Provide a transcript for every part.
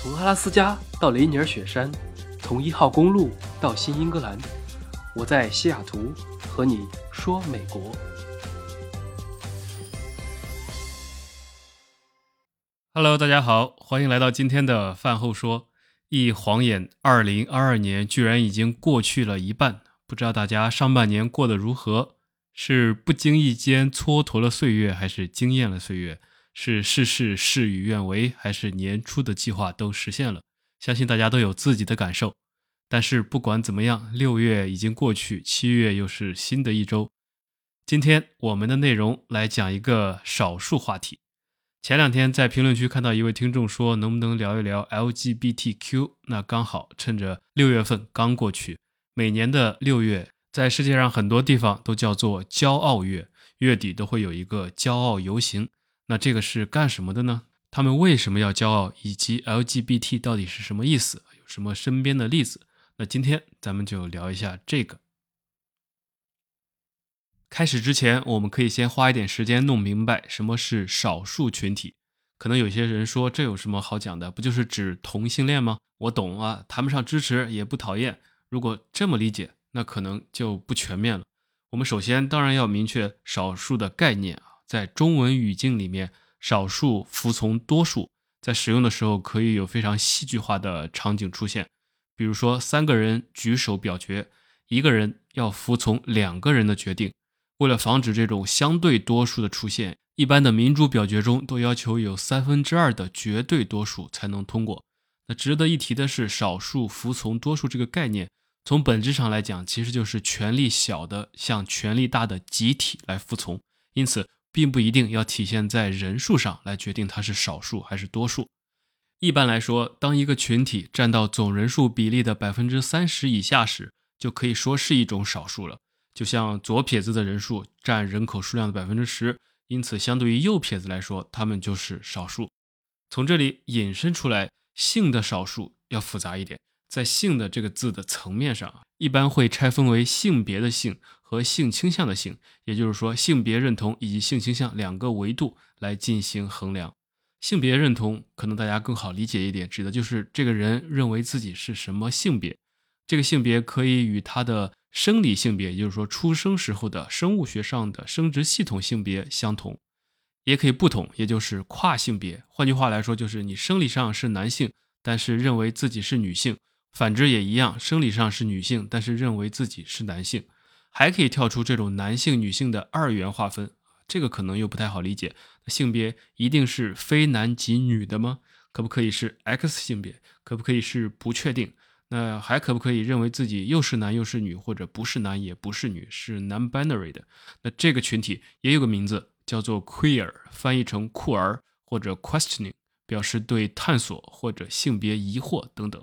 从阿拉斯加到雷尼尔雪山，从一号公路到新英格兰，我在西雅图和你说美国。Hello，大家好，欢迎来到今天的饭后说。一晃眼，二零二二年居然已经过去了一半，不知道大家上半年过得如何？是不经意间蹉跎了岁月，还是惊艳了岁月？是事事事与愿违，还是年初的计划都实现了？相信大家都有自己的感受。但是不管怎么样，六月已经过去，七月又是新的一周。今天我们的内容来讲一个少数话题。前两天在评论区看到一位听众说，能不能聊一聊 LGBTQ？那刚好趁着六月份刚过去，每年的六月，在世界上很多地方都叫做骄傲月，月底都会有一个骄傲游行。那这个是干什么的呢？他们为什么要骄傲？以及 LGBT 到底是什么意思？有什么身边的例子？那今天咱们就聊一下这个。开始之前，我们可以先花一点时间弄明白什么是少数群体。可能有些人说，这有什么好讲的？不就是指同性恋吗？我懂啊，谈不上支持，也不讨厌。如果这么理解，那可能就不全面了。我们首先当然要明确少数的概念。在中文语境里面，少数服从多数，在使用的时候可以有非常戏剧化的场景出现。比如说，三个人举手表决，一个人要服从两个人的决定。为了防止这种相对多数的出现，一般的民主表决中都要求有三分之二的绝对多数才能通过。那值得一提的是，少数服从多数这个概念，从本质上来讲，其实就是权力小的向权力大的集体来服从。因此。并不一定要体现在人数上来决定它是少数还是多数。一般来说，当一个群体占到总人数比例的百分之三十以下时，就可以说是一种少数了。就像左撇子的人数占人口数量的百分之十，因此相对于右撇子来说，他们就是少数。从这里引申出来，性的少数要复杂一点。在性的这个字的层面上，一般会拆分为性别的性和性倾向的性，也就是说，性别认同以及性倾向两个维度来进行衡量。性别认同可能大家更好理解一点，指的就是这个人认为自己是什么性别，这个性别可以与他的生理性别，也就是说出生时候的生物学上的生殖系统性别相同，也可以不同，也就是跨性别。换句话来说，就是你生理上是男性，但是认为自己是女性。反之也一样，生理上是女性，但是认为自己是男性，还可以跳出这种男性、女性的二元划分，这个可能又不太好理解。性别一定是非男即女的吗？可不可以是 X 性别？可不可以是不确定？那还可不可以认为自己又是男又是女，或者不是男也不是女，是 non-binary 的？那这个群体也有个名字，叫做 queer，翻译成酷儿或者 questioning，表示对探索或者性别疑惑等等。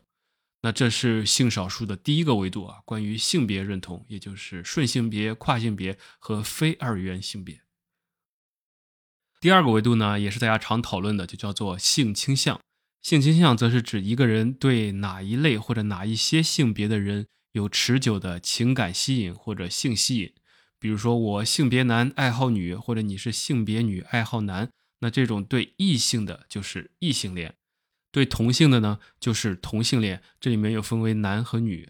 那这是性少数的第一个维度啊，关于性别认同，也就是顺性别、跨性别和非二元性别。第二个维度呢，也是大家常讨论的，就叫做性倾向。性倾向则是指一个人对哪一类或者哪一些性别的人有持久的情感吸引或者性吸引。比如说我性别男爱好女，或者你是性别女爱好男，那这种对异性的就是异性恋。对同性的呢，就是同性恋，这里面又分为男和女。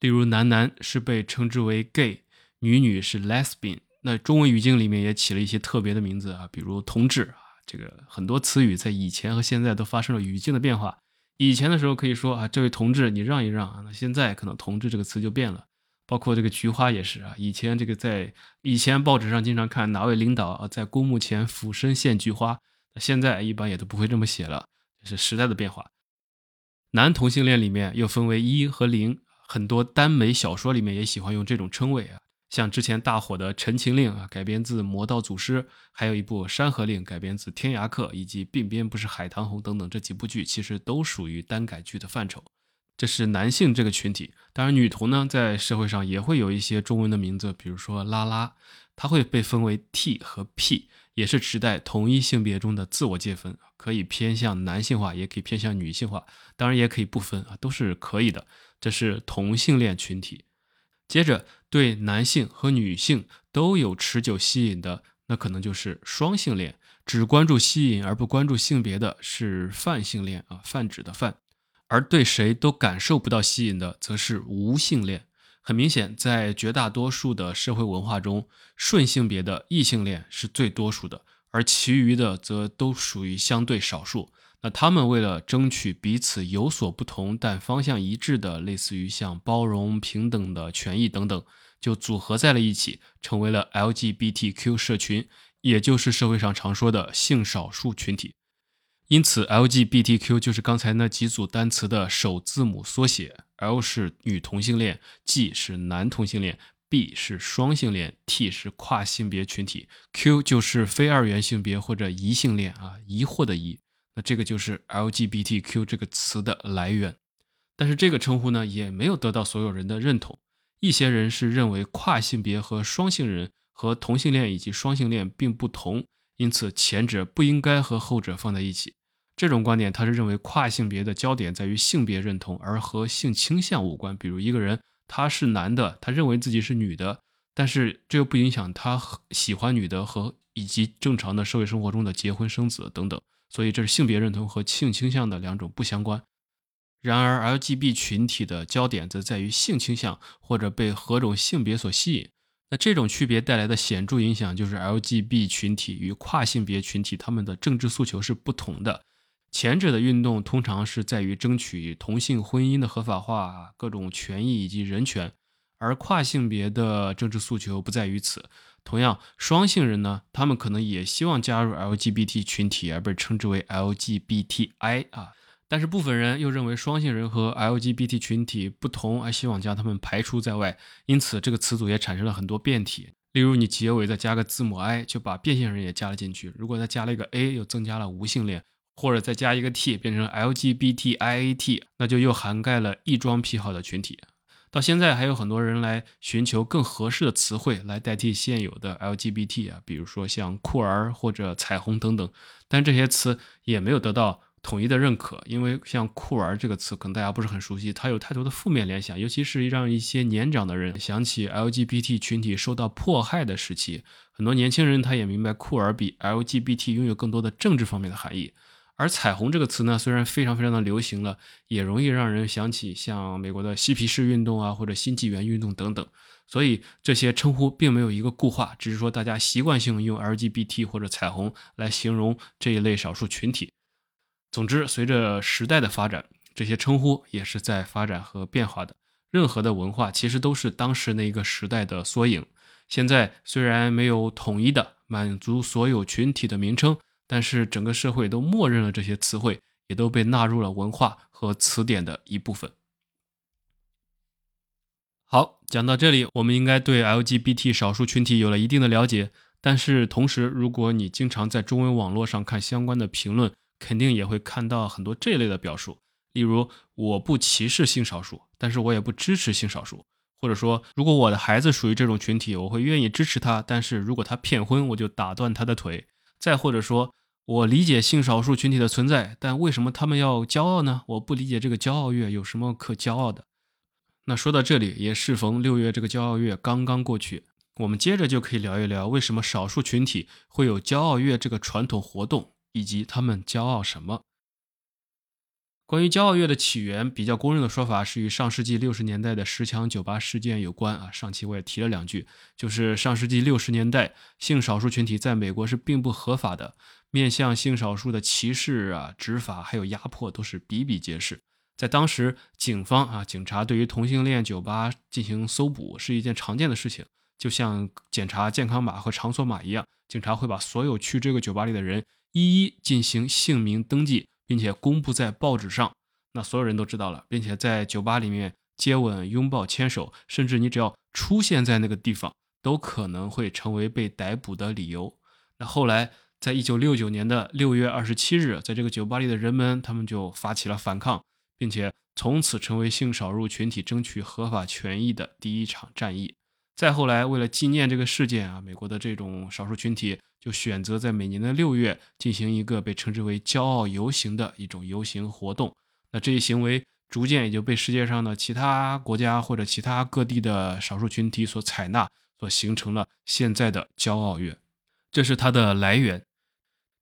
例如，男男是被称之为 gay，女女是 lesbian。那中文语境里面也起了一些特别的名字啊，比如同志啊，这个很多词语在以前和现在都发生了语境的变化。以前的时候可以说啊，这位同志你让一让啊，那现在可能同志这个词就变了。包括这个菊花也是啊，以前这个在以前报纸上经常看哪位领导啊在公墓前俯身献菊花，那现在一般也都不会这么写了。是时代的变化。男同性恋里面又分为一和零，很多耽美小说里面也喜欢用这种称谓啊，像之前大火的《陈情令》啊，改编自《魔道祖师》，还有一部《山河令》改编自《天涯客》，以及《鬓边不是海棠红》等等这几部剧，其实都属于耽改剧的范畴。这是男性这个群体，当然女同呢，在社会上也会有一些中文的名字，比如说拉拉，它会被分为 T 和 P。也是指代同一性别中的自我界分，可以偏向男性化，也可以偏向女性化，当然也可以不分啊，都是可以的。这是同性恋群体。接着，对男性和女性都有持久吸引的，那可能就是双性恋。只关注吸引而不关注性别的是泛性恋啊，泛指的泛。而对谁都感受不到吸引的，则是无性恋。很明显，在绝大多数的社会文化中，顺性别的异性恋是最多数的，而其余的则都属于相对少数。那他们为了争取彼此有所不同但方向一致的，类似于像包容、平等的权益等等，就组合在了一起，成为了 LGBTQ 社群，也就是社会上常说的性少数群体。因此，LGBTQ 就是刚才那几组单词的首字母缩写，L 是女同性恋，G 是男同性恋，B 是双性恋，T 是跨性别群体，Q 就是非二元性别或者疑性恋啊，疑惑的疑。那这个就是 LGBTQ 这个词的来源。但是这个称呼呢，也没有得到所有人的认同。一些人是认为跨性别和双性人和同性恋以及双性恋并不同。因此，前者不应该和后者放在一起。这种观点，他是认为跨性别的焦点在于性别认同，而和性倾向无关。比如，一个人他是男的，他认为自己是女的，但是这又不影响他喜欢女的和以及正常的社会生活中的结婚生子等等。所以，这是性别认同和性倾向的两种不相关。然而，LGB 群体的焦点则在于性倾向或者被何种性别所吸引。那这种区别带来的显著影响就是，LGB 群体与跨性别群体他们的政治诉求是不同的。前者的运动通常是在于争取同性婚姻的合法化、各种权益以及人权，而跨性别的政治诉求不在于此。同样，双性人呢，他们可能也希望加入 LGBT 群体，而被称之为 LGBTI 啊。但是部分人又认为双性人和 LGBT 群体不同，而希望将他们排除在外，因此这个词组也产生了很多变体。例如，你结尾再加个字母 i，就把变性人也加了进去；如果再加了一个 a，又增加了无性恋；或者再加一个 t，变成 LGBTIAT，那就又涵盖了异装癖好的群体。到现在还有很多人来寻求更合适的词汇来代替现有的 LGBT 啊，比如说像酷儿或者彩虹等等，但这些词也没有得到。统一的认可，因为像酷儿这个词可能大家不是很熟悉，它有太多的负面联想，尤其是让一些年长的人想起 LGBT 群体受到迫害的时期。很多年轻人他也明白酷儿比 LGBT 拥有更多的政治方面的含义。而彩虹这个词呢，虽然非常非常的流行了，也容易让人想起像美国的嬉皮士运动啊，或者新纪元运动等等。所以这些称呼并没有一个固化，只是说大家习惯性用 LGBT 或者彩虹来形容这一类少数群体。总之，随着时代的发展，这些称呼也是在发展和变化的。任何的文化其实都是当时那个时代的缩影。现在虽然没有统一的满足所有群体的名称，但是整个社会都默认了这些词汇，也都被纳入了文化和词典的一部分。好，讲到这里，我们应该对 LGBT 少数群体有了一定的了解。但是同时，如果你经常在中文网络上看相关的评论，肯定也会看到很多这类的表述，例如我不歧视性少数，但是我也不支持性少数，或者说如果我的孩子属于这种群体，我会愿意支持他，但是如果他骗婚，我就打断他的腿。再或者说，我理解性少数群体的存在，但为什么他们要骄傲呢？我不理解这个骄傲月有什么可骄傲的。那说到这里，也适逢六月这个骄傲月刚刚过去，我们接着就可以聊一聊为什么少数群体会有骄傲月这个传统活动。以及他们骄傲什么？关于骄傲月的起源，比较公认的说法是与上世纪六十年代的十强酒吧事件有关啊。上期我也提了两句，就是上世纪六十年代，性少数群体在美国是并不合法的，面向性少数的歧视啊、执法还有压迫都是比比皆是。在当时，警方啊，警察对于同性恋酒吧进行搜捕是一件常见的事情，就像检查健康码和场所码一样，警察会把所有去这个酒吧里的人。一一进行姓名登记，并且公布在报纸上，那所有人都知道了，并且在酒吧里面接吻、拥抱、牵手，甚至你只要出现在那个地方，都可能会成为被逮捕的理由。那后来，在一九六九年的六月二十七日，在这个酒吧里的人们，他们就发起了反抗，并且从此成为性少数群体争取合法权益的第一场战役。再后来，为了纪念这个事件啊，美国的这种少数群体就选择在每年的六月进行一个被称之为“骄傲游行”的一种游行活动。那这一行为逐渐也就被世界上的其他国家或者其他各地的少数群体所采纳，所形成了现在的骄傲月。这是它的来源。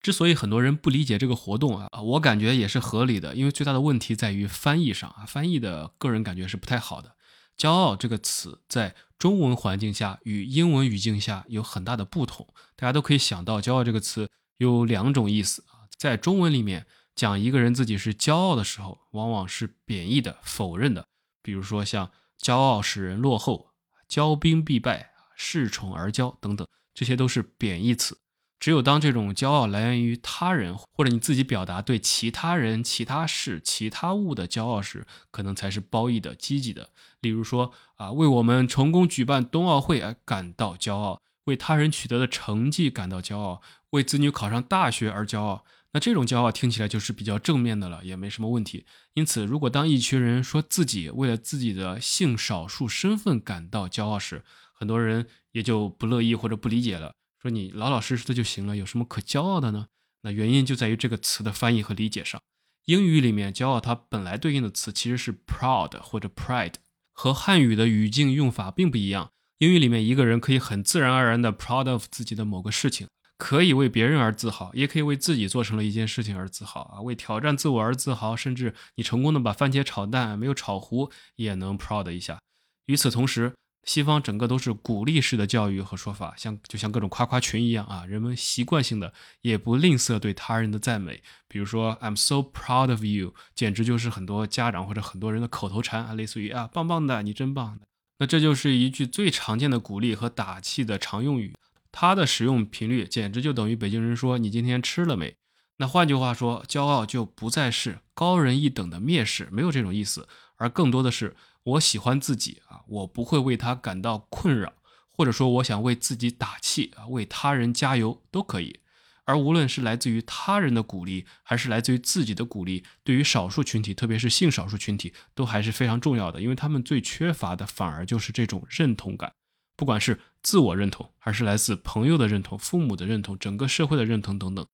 之所以很多人不理解这个活动啊，我感觉也是合理的，因为最大的问题在于翻译上啊，翻译的个人感觉是不太好的。骄傲这个词在中文环境下与英文语境下有很大的不同，大家都可以想到，骄傲这个词有两种意思啊，在中文里面讲一个人自己是骄傲的时候，往往是贬义的、否认的，比如说像骄傲使人落后、骄兵必败、恃宠而骄等等，这些都是贬义词。只有当这种骄傲来源于他人，或者你自己表达对其他人、其他事、其他物的骄傲时，可能才是褒义的、积极的。例如说啊，为我们成功举办冬奥会而感到骄傲，为他人取得的成绩感到骄傲，为子女考上大学而骄傲。那这种骄傲听起来就是比较正面的了，也没什么问题。因此，如果当一群人说自己为了自己的性少数身份感到骄傲时，很多人也就不乐意或者不理解了。说你老老实实的就行了，有什么可骄傲的呢？那原因就在于这个词的翻译和理解上。英语里面“骄傲”它本来对应的词其实是 “proud” 或者 “pride”，和汉语的语境用法并不一样。英语里面一个人可以很自然而然的 “proud of” 自己的某个事情，可以为别人而自豪，也可以为自己做成了一件事情而自豪啊，为挑战自我而自豪，甚至你成功的把番茄炒蛋没有炒糊也能 proud 一下。与此同时，西方整个都是鼓励式的教育和说法，像就像各种夸夸群一样啊，人们习惯性的也不吝啬对他人的赞美，比如说 I'm so proud of you，简直就是很多家长或者很多人的口头禅啊，类似于啊棒棒的，你真棒。那这就是一句最常见的鼓励和打气的常用语，它的使用频率简直就等于北京人说你今天吃了没。那换句话说，骄傲就不再是高人一等的蔑视，没有这种意思，而更多的是。我喜欢自己啊，我不会为他感到困扰，或者说我想为自己打气啊，为他人加油都可以。而无论是来自于他人的鼓励，还是来自于自己的鼓励，对于少数群体，特别是性少数群体，都还是非常重要的，因为他们最缺乏的反而就是这种认同感，不管是自我认同，还是来自朋友的认同、父母的认同、整个社会的认同等等。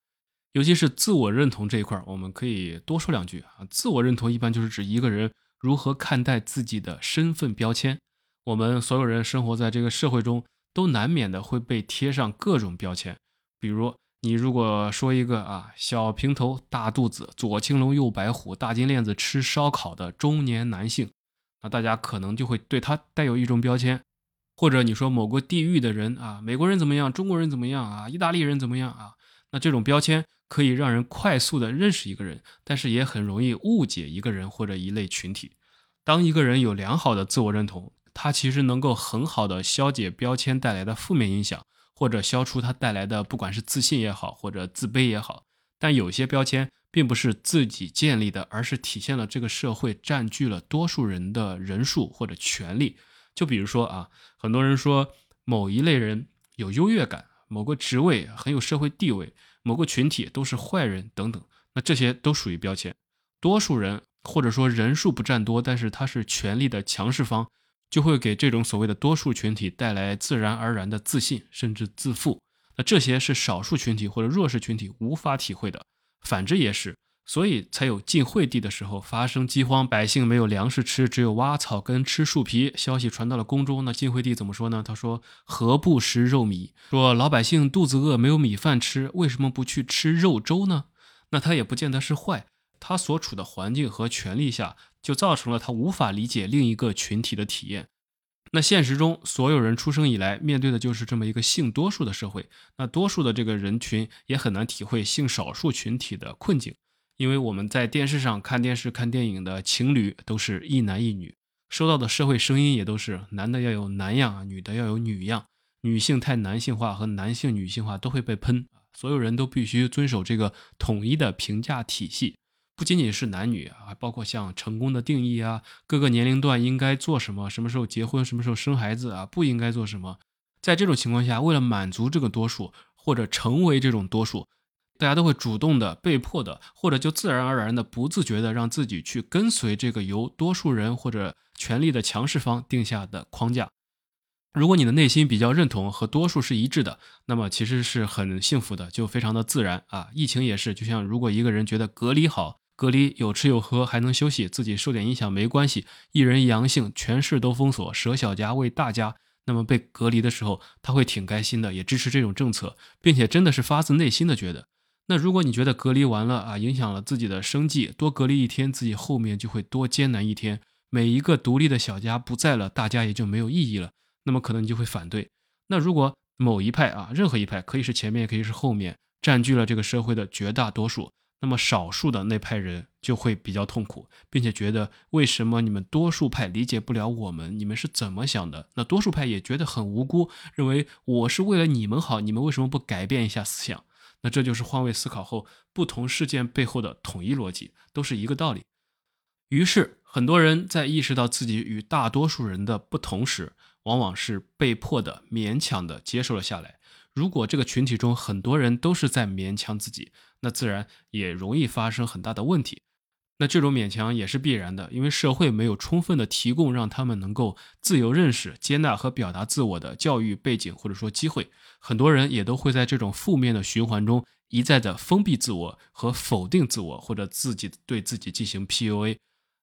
尤其是自我认同这一块，我们可以多说两句啊。自我认同一般就是指一个人。如何看待自己的身份标签？我们所有人生活在这个社会中，都难免的会被贴上各种标签。比如，你如果说一个啊小平头、大肚子、左青龙右白虎、大金链子、吃烧烤的中年男性，那大家可能就会对他带有一种标签。或者你说某个地域的人啊，美国人怎么样？中国人怎么样啊？意大利人怎么样啊？那这种标签。可以让人快速的认识一个人，但是也很容易误解一个人或者一类群体。当一个人有良好的自我认同，他其实能够很好的消解标签带来的负面影响，或者消除他带来的不管是自信也好，或者自卑也好。但有些标签并不是自己建立的，而是体现了这个社会占据了多数人的人数或者权利。就比如说啊，很多人说某一类人有优越感，某个职位很有社会地位。某个群体都是坏人等等，那这些都属于标签。多数人或者说人数不占多，但是他是权力的强势方，就会给这种所谓的多数群体带来自然而然的自信，甚至自负。那这些是少数群体或者弱势群体无法体会的。反之也是。所以才有晋惠帝的时候发生饥荒，百姓没有粮食吃，只有挖草根、吃树皮。消息传到了宫中，那晋惠帝怎么说呢？他说：“何不食肉糜？说老百姓肚子饿，没有米饭吃，为什么不去吃肉粥呢？那他也不见得是坏，他所处的环境和权力下，就造成了他无法理解另一个群体的体验。那现实中，所有人出生以来面对的就是这么一个性多数的社会，那多数的这个人群也很难体会性少数群体的困境。”因为我们在电视上看电视、看电影的情侣都是一男一女，收到的社会声音也都是男的要有男样，女的要有女样，女性太男性化和男性女性化都会被喷所有人都必须遵守这个统一的评价体系，不仅仅是男女啊，包括像成功的定义啊，各个年龄段应该做什么，什么时候结婚，什么时候生孩子啊，不应该做什么。在这种情况下，为了满足这个多数，或者成为这种多数。大家都会主动的、被迫的，或者就自然而然的、不自觉的让自己去跟随这个由多数人或者权力的强势方定下的框架。如果你的内心比较认同和多数是一致的，那么其实是很幸福的，就非常的自然啊。疫情也是，就像如果一个人觉得隔离好，隔离有吃有喝还能休息，自己受点影响没关系，一人阳性，全市都封锁，舍小家为大家，那么被隔离的时候他会挺开心的，也支持这种政策，并且真的是发自内心的觉得。那如果你觉得隔离完了啊，影响了自己的生计，多隔离一天，自己后面就会多艰难一天。每一个独立的小家不在了，大家也就没有意义了。那么可能你就会反对。那如果某一派啊，任何一派可以是前面，也可以是后面，占据了这个社会的绝大多数，那么少数的那派人就会比较痛苦，并且觉得为什么你们多数派理解不了我们？你们是怎么想的？那多数派也觉得很无辜，认为我是为了你们好，你们为什么不改变一下思想？那这就是换位思考后不同事件背后的统一逻辑，都是一个道理。于是，很多人在意识到自己与大多数人的不同时，往往是被迫的、勉强的接受了下来。如果这个群体中很多人都是在勉强自己，那自然也容易发生很大的问题。那这种勉强也是必然的，因为社会没有充分的提供让他们能够自由认识、接纳和表达自我的教育背景或者说机会。很多人也都会在这种负面的循环中一再的封闭自我和否定自我，或者自己对自己进行 PUA。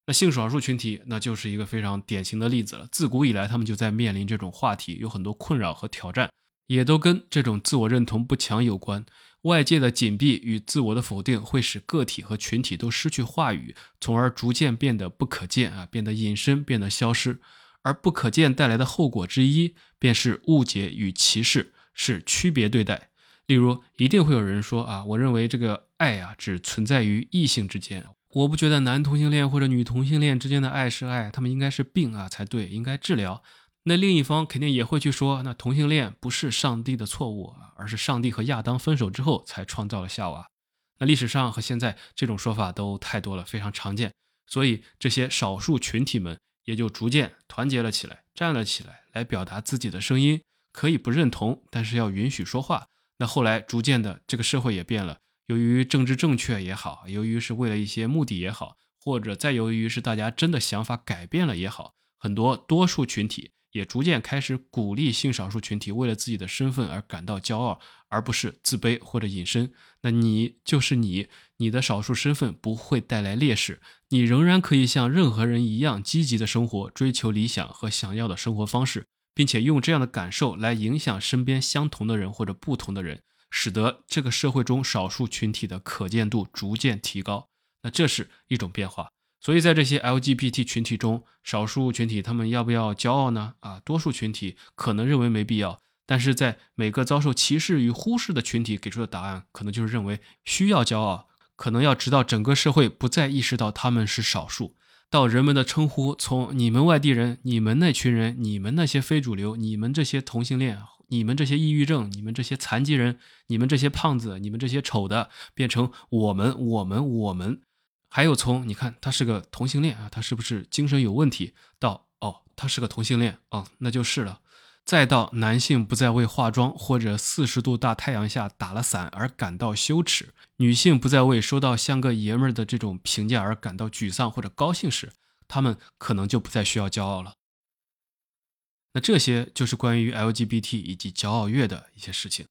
那性少数群体，那就是一个非常典型的例子了。自古以来，他们就在面临这种话题，有很多困扰和挑战，也都跟这种自我认同不强有关。外界的紧闭与自我的否定，会使个体和群体都失去话语，从而逐渐变得不可见啊，变得隐身，变得消失。而不可见带来的后果之一，便是误解与歧视，是区别对待。例如，一定会有人说啊，我认为这个爱啊，只存在于异性之间。我不觉得男同性恋或者女同性恋之间的爱是爱，他们应该是病啊才对，应该治疗。那另一方肯定也会去说，那同性恋不是上帝的错误，而是上帝和亚当分手之后才创造了夏娃。那历史上和现在这种说法都太多了，非常常见。所以这些少数群体们也就逐渐团结了起来，站了起来，来表达自己的声音。可以不认同，但是要允许说话。那后来逐渐的，这个社会也变了。由于政治正确也好，由于是为了一些目的也好，或者再由于是大家真的想法改变了也好，很多多数群体也逐渐开始鼓励性少数群体为了自己的身份而感到骄傲，而不是自卑或者隐身。那你就是你，你的少数身份不会带来劣势，你仍然可以像任何人一样积极的生活，追求理想和想要的生活方式，并且用这样的感受来影响身边相同的人或者不同的人。使得这个社会中少数群体的可见度逐渐提高，那这是一种变化。所以在这些 LGBT 群体中，少数群体他们要不要骄傲呢？啊，多数群体可能认为没必要，但是在每个遭受歧视与忽视的群体给出的答案，可能就是认为需要骄傲，可能要直到整个社会不再意识到他们是少数，到人们的称呼从你们外地人、你们那群人、你们那些非主流、你们这些同性恋。你们这些抑郁症，你们这些残疾人，你们这些胖子，你们这些丑的，变成我们，我们，我们，还有从你看他是个同性恋啊，他是不是精神有问题？到哦，他是个同性恋哦，那就是了。再到男性不再为化妆或者四十度大太阳下打了伞而感到羞耻，女性不再为收到像个爷们儿的这种评价而感到沮丧或者高兴时，他们可能就不再需要骄傲了。那这些就是关于 LGBT 以及骄傲月的一些事情。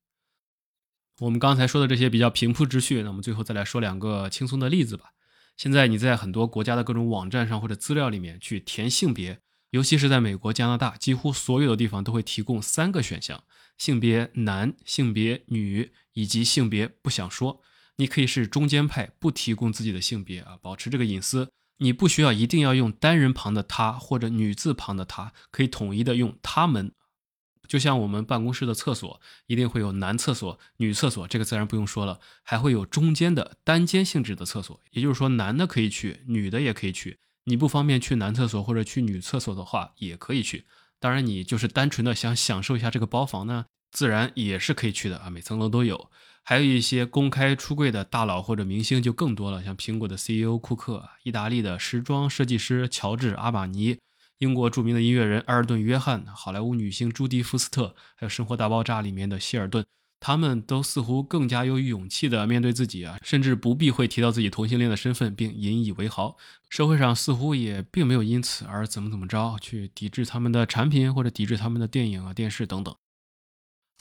我们刚才说的这些比较平铺直叙，那我们最后再来说两个轻松的例子吧。现在你在很多国家的各种网站上或者资料里面去填性别，尤其是在美国、加拿大，几乎所有的地方都会提供三个选项：性别男、性别女以及性别不想说。你可以是中间派，不提供自己的性别啊，保持这个隐私。你不需要一定要用单人旁的他或者女字旁的他，可以统一的用他们。就像我们办公室的厕所一定会有男厕所、女厕所，这个自然不用说了，还会有中间的单间性质的厕所，也就是说男的可以去，女的也可以去。你不方便去男厕所或者去女厕所的话，也可以去。当然，你就是单纯的想享受一下这个包房呢，自然也是可以去的啊，每层楼都有。还有一些公开出柜的大佬或者明星就更多了，像苹果的 CEO 库克、意大利的时装设计师乔治阿玛尼、英国著名的音乐人埃尔顿约翰、好莱坞女星朱迪福斯特，还有《生活大爆炸》里面的希尔顿，他们都似乎更加有勇气的面对自己啊，甚至不避讳提到自己同性恋的身份，并引以为豪。社会上似乎也并没有因此而怎么怎么着，去抵制他们的产品或者抵制他们的电影啊、电视等等。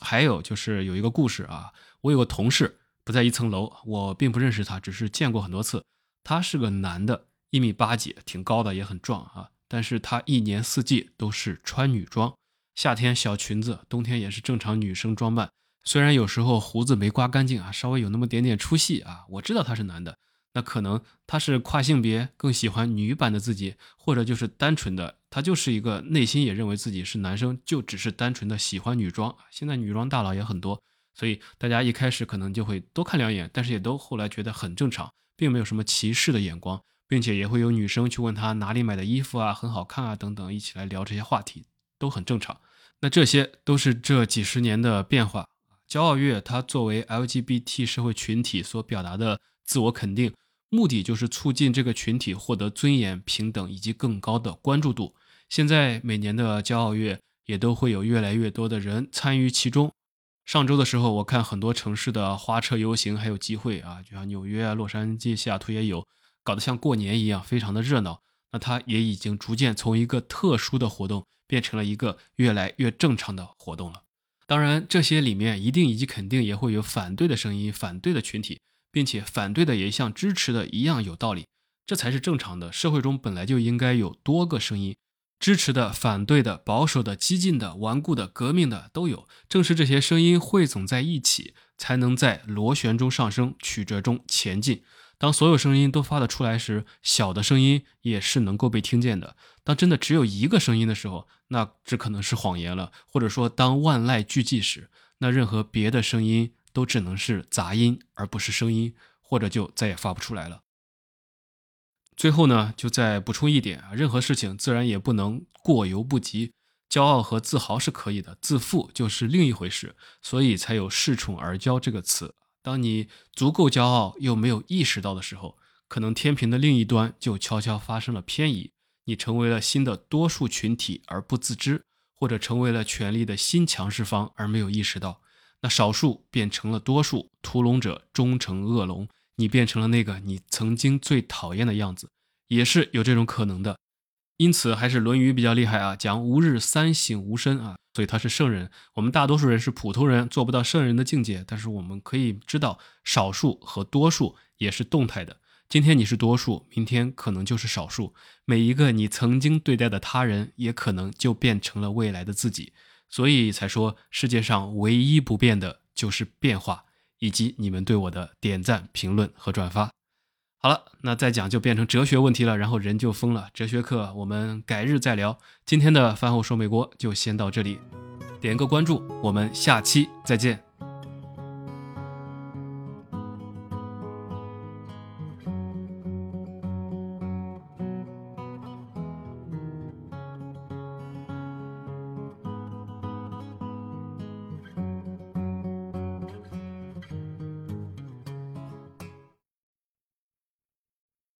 还有就是有一个故事啊。我有个同事不在一层楼，我并不认识他，只是见过很多次。他是个男的，一米八几，挺高的，也很壮啊。但是他一年四季都是穿女装，夏天小裙子，冬天也是正常女生装扮。虽然有时候胡子没刮干净啊，稍微有那么点点出戏啊，我知道他是男的，那可能他是跨性别，更喜欢女版的自己，或者就是单纯的他就是一个内心也认为自己是男生，就只是单纯的喜欢女装。现在女装大佬也很多，所以大家一开始可能就会多看两眼，但是也都后来觉得很正常，并没有什么歧视的眼光，并且也会有女生去问他哪里买的衣服啊，很好看啊等等，一起来聊这些话题，都很正常。那这些都是这几十年的变化。骄傲月它作为 LGBT 社会群体所表达的自我肯定，目的就是促进这个群体获得尊严、平等以及更高的关注度。现在每年的骄傲月也都会有越来越多的人参与其中。上周的时候，我看很多城市的花车游行还有集会啊，就像纽约啊、洛杉矶、西雅图也有，搞得像过年一样，非常的热闹。那它也已经逐渐从一个特殊的活动变成了一个越来越正常的活动了。当然，这些里面一定以及肯定也会有反对的声音、反对的群体，并且反对的也像支持的一样有道理，这才是正常的。社会中本来就应该有多个声音，支持的、反对的、保守的、激进的、顽固的、革命的都有。正是这些声音汇总在一起，才能在螺旋中上升，曲折中前进。当所有声音都发得出来时，小的声音也是能够被听见的。当真的只有一个声音的时候，那这可能是谎言了。或者说，当万籁俱寂时，那任何别的声音都只能是杂音，而不是声音，或者就再也发不出来了。最后呢，就再补充一点啊，任何事情自然也不能过犹不及。骄傲和自豪是可以的，自负就是另一回事。所以才有“恃宠而骄”这个词。当你足够骄傲又没有意识到的时候，可能天平的另一端就悄悄发生了偏移，你成为了新的多数群体而不自知，或者成为了权力的新强势方而没有意识到，那少数变成了多数，屠龙者终成恶龙，你变成了那个你曾经最讨厌的样子，也是有这种可能的。因此，还是《论语》比较厉害啊，讲吾日三省吾身啊，所以他是圣人。我们大多数人是普通人，做不到圣人的境界，但是我们可以知道，少数和多数也是动态的。今天你是多数，明天可能就是少数。每一个你曾经对待的他人，也可能就变成了未来的自己。所以才说，世界上唯一不变的就是变化，以及你们对我的点赞、评论和转发。好了，那再讲就变成哲学问题了，然后人就疯了。哲学课我们改日再聊。今天的饭后说美国就先到这里，点个关注，我们下期再见。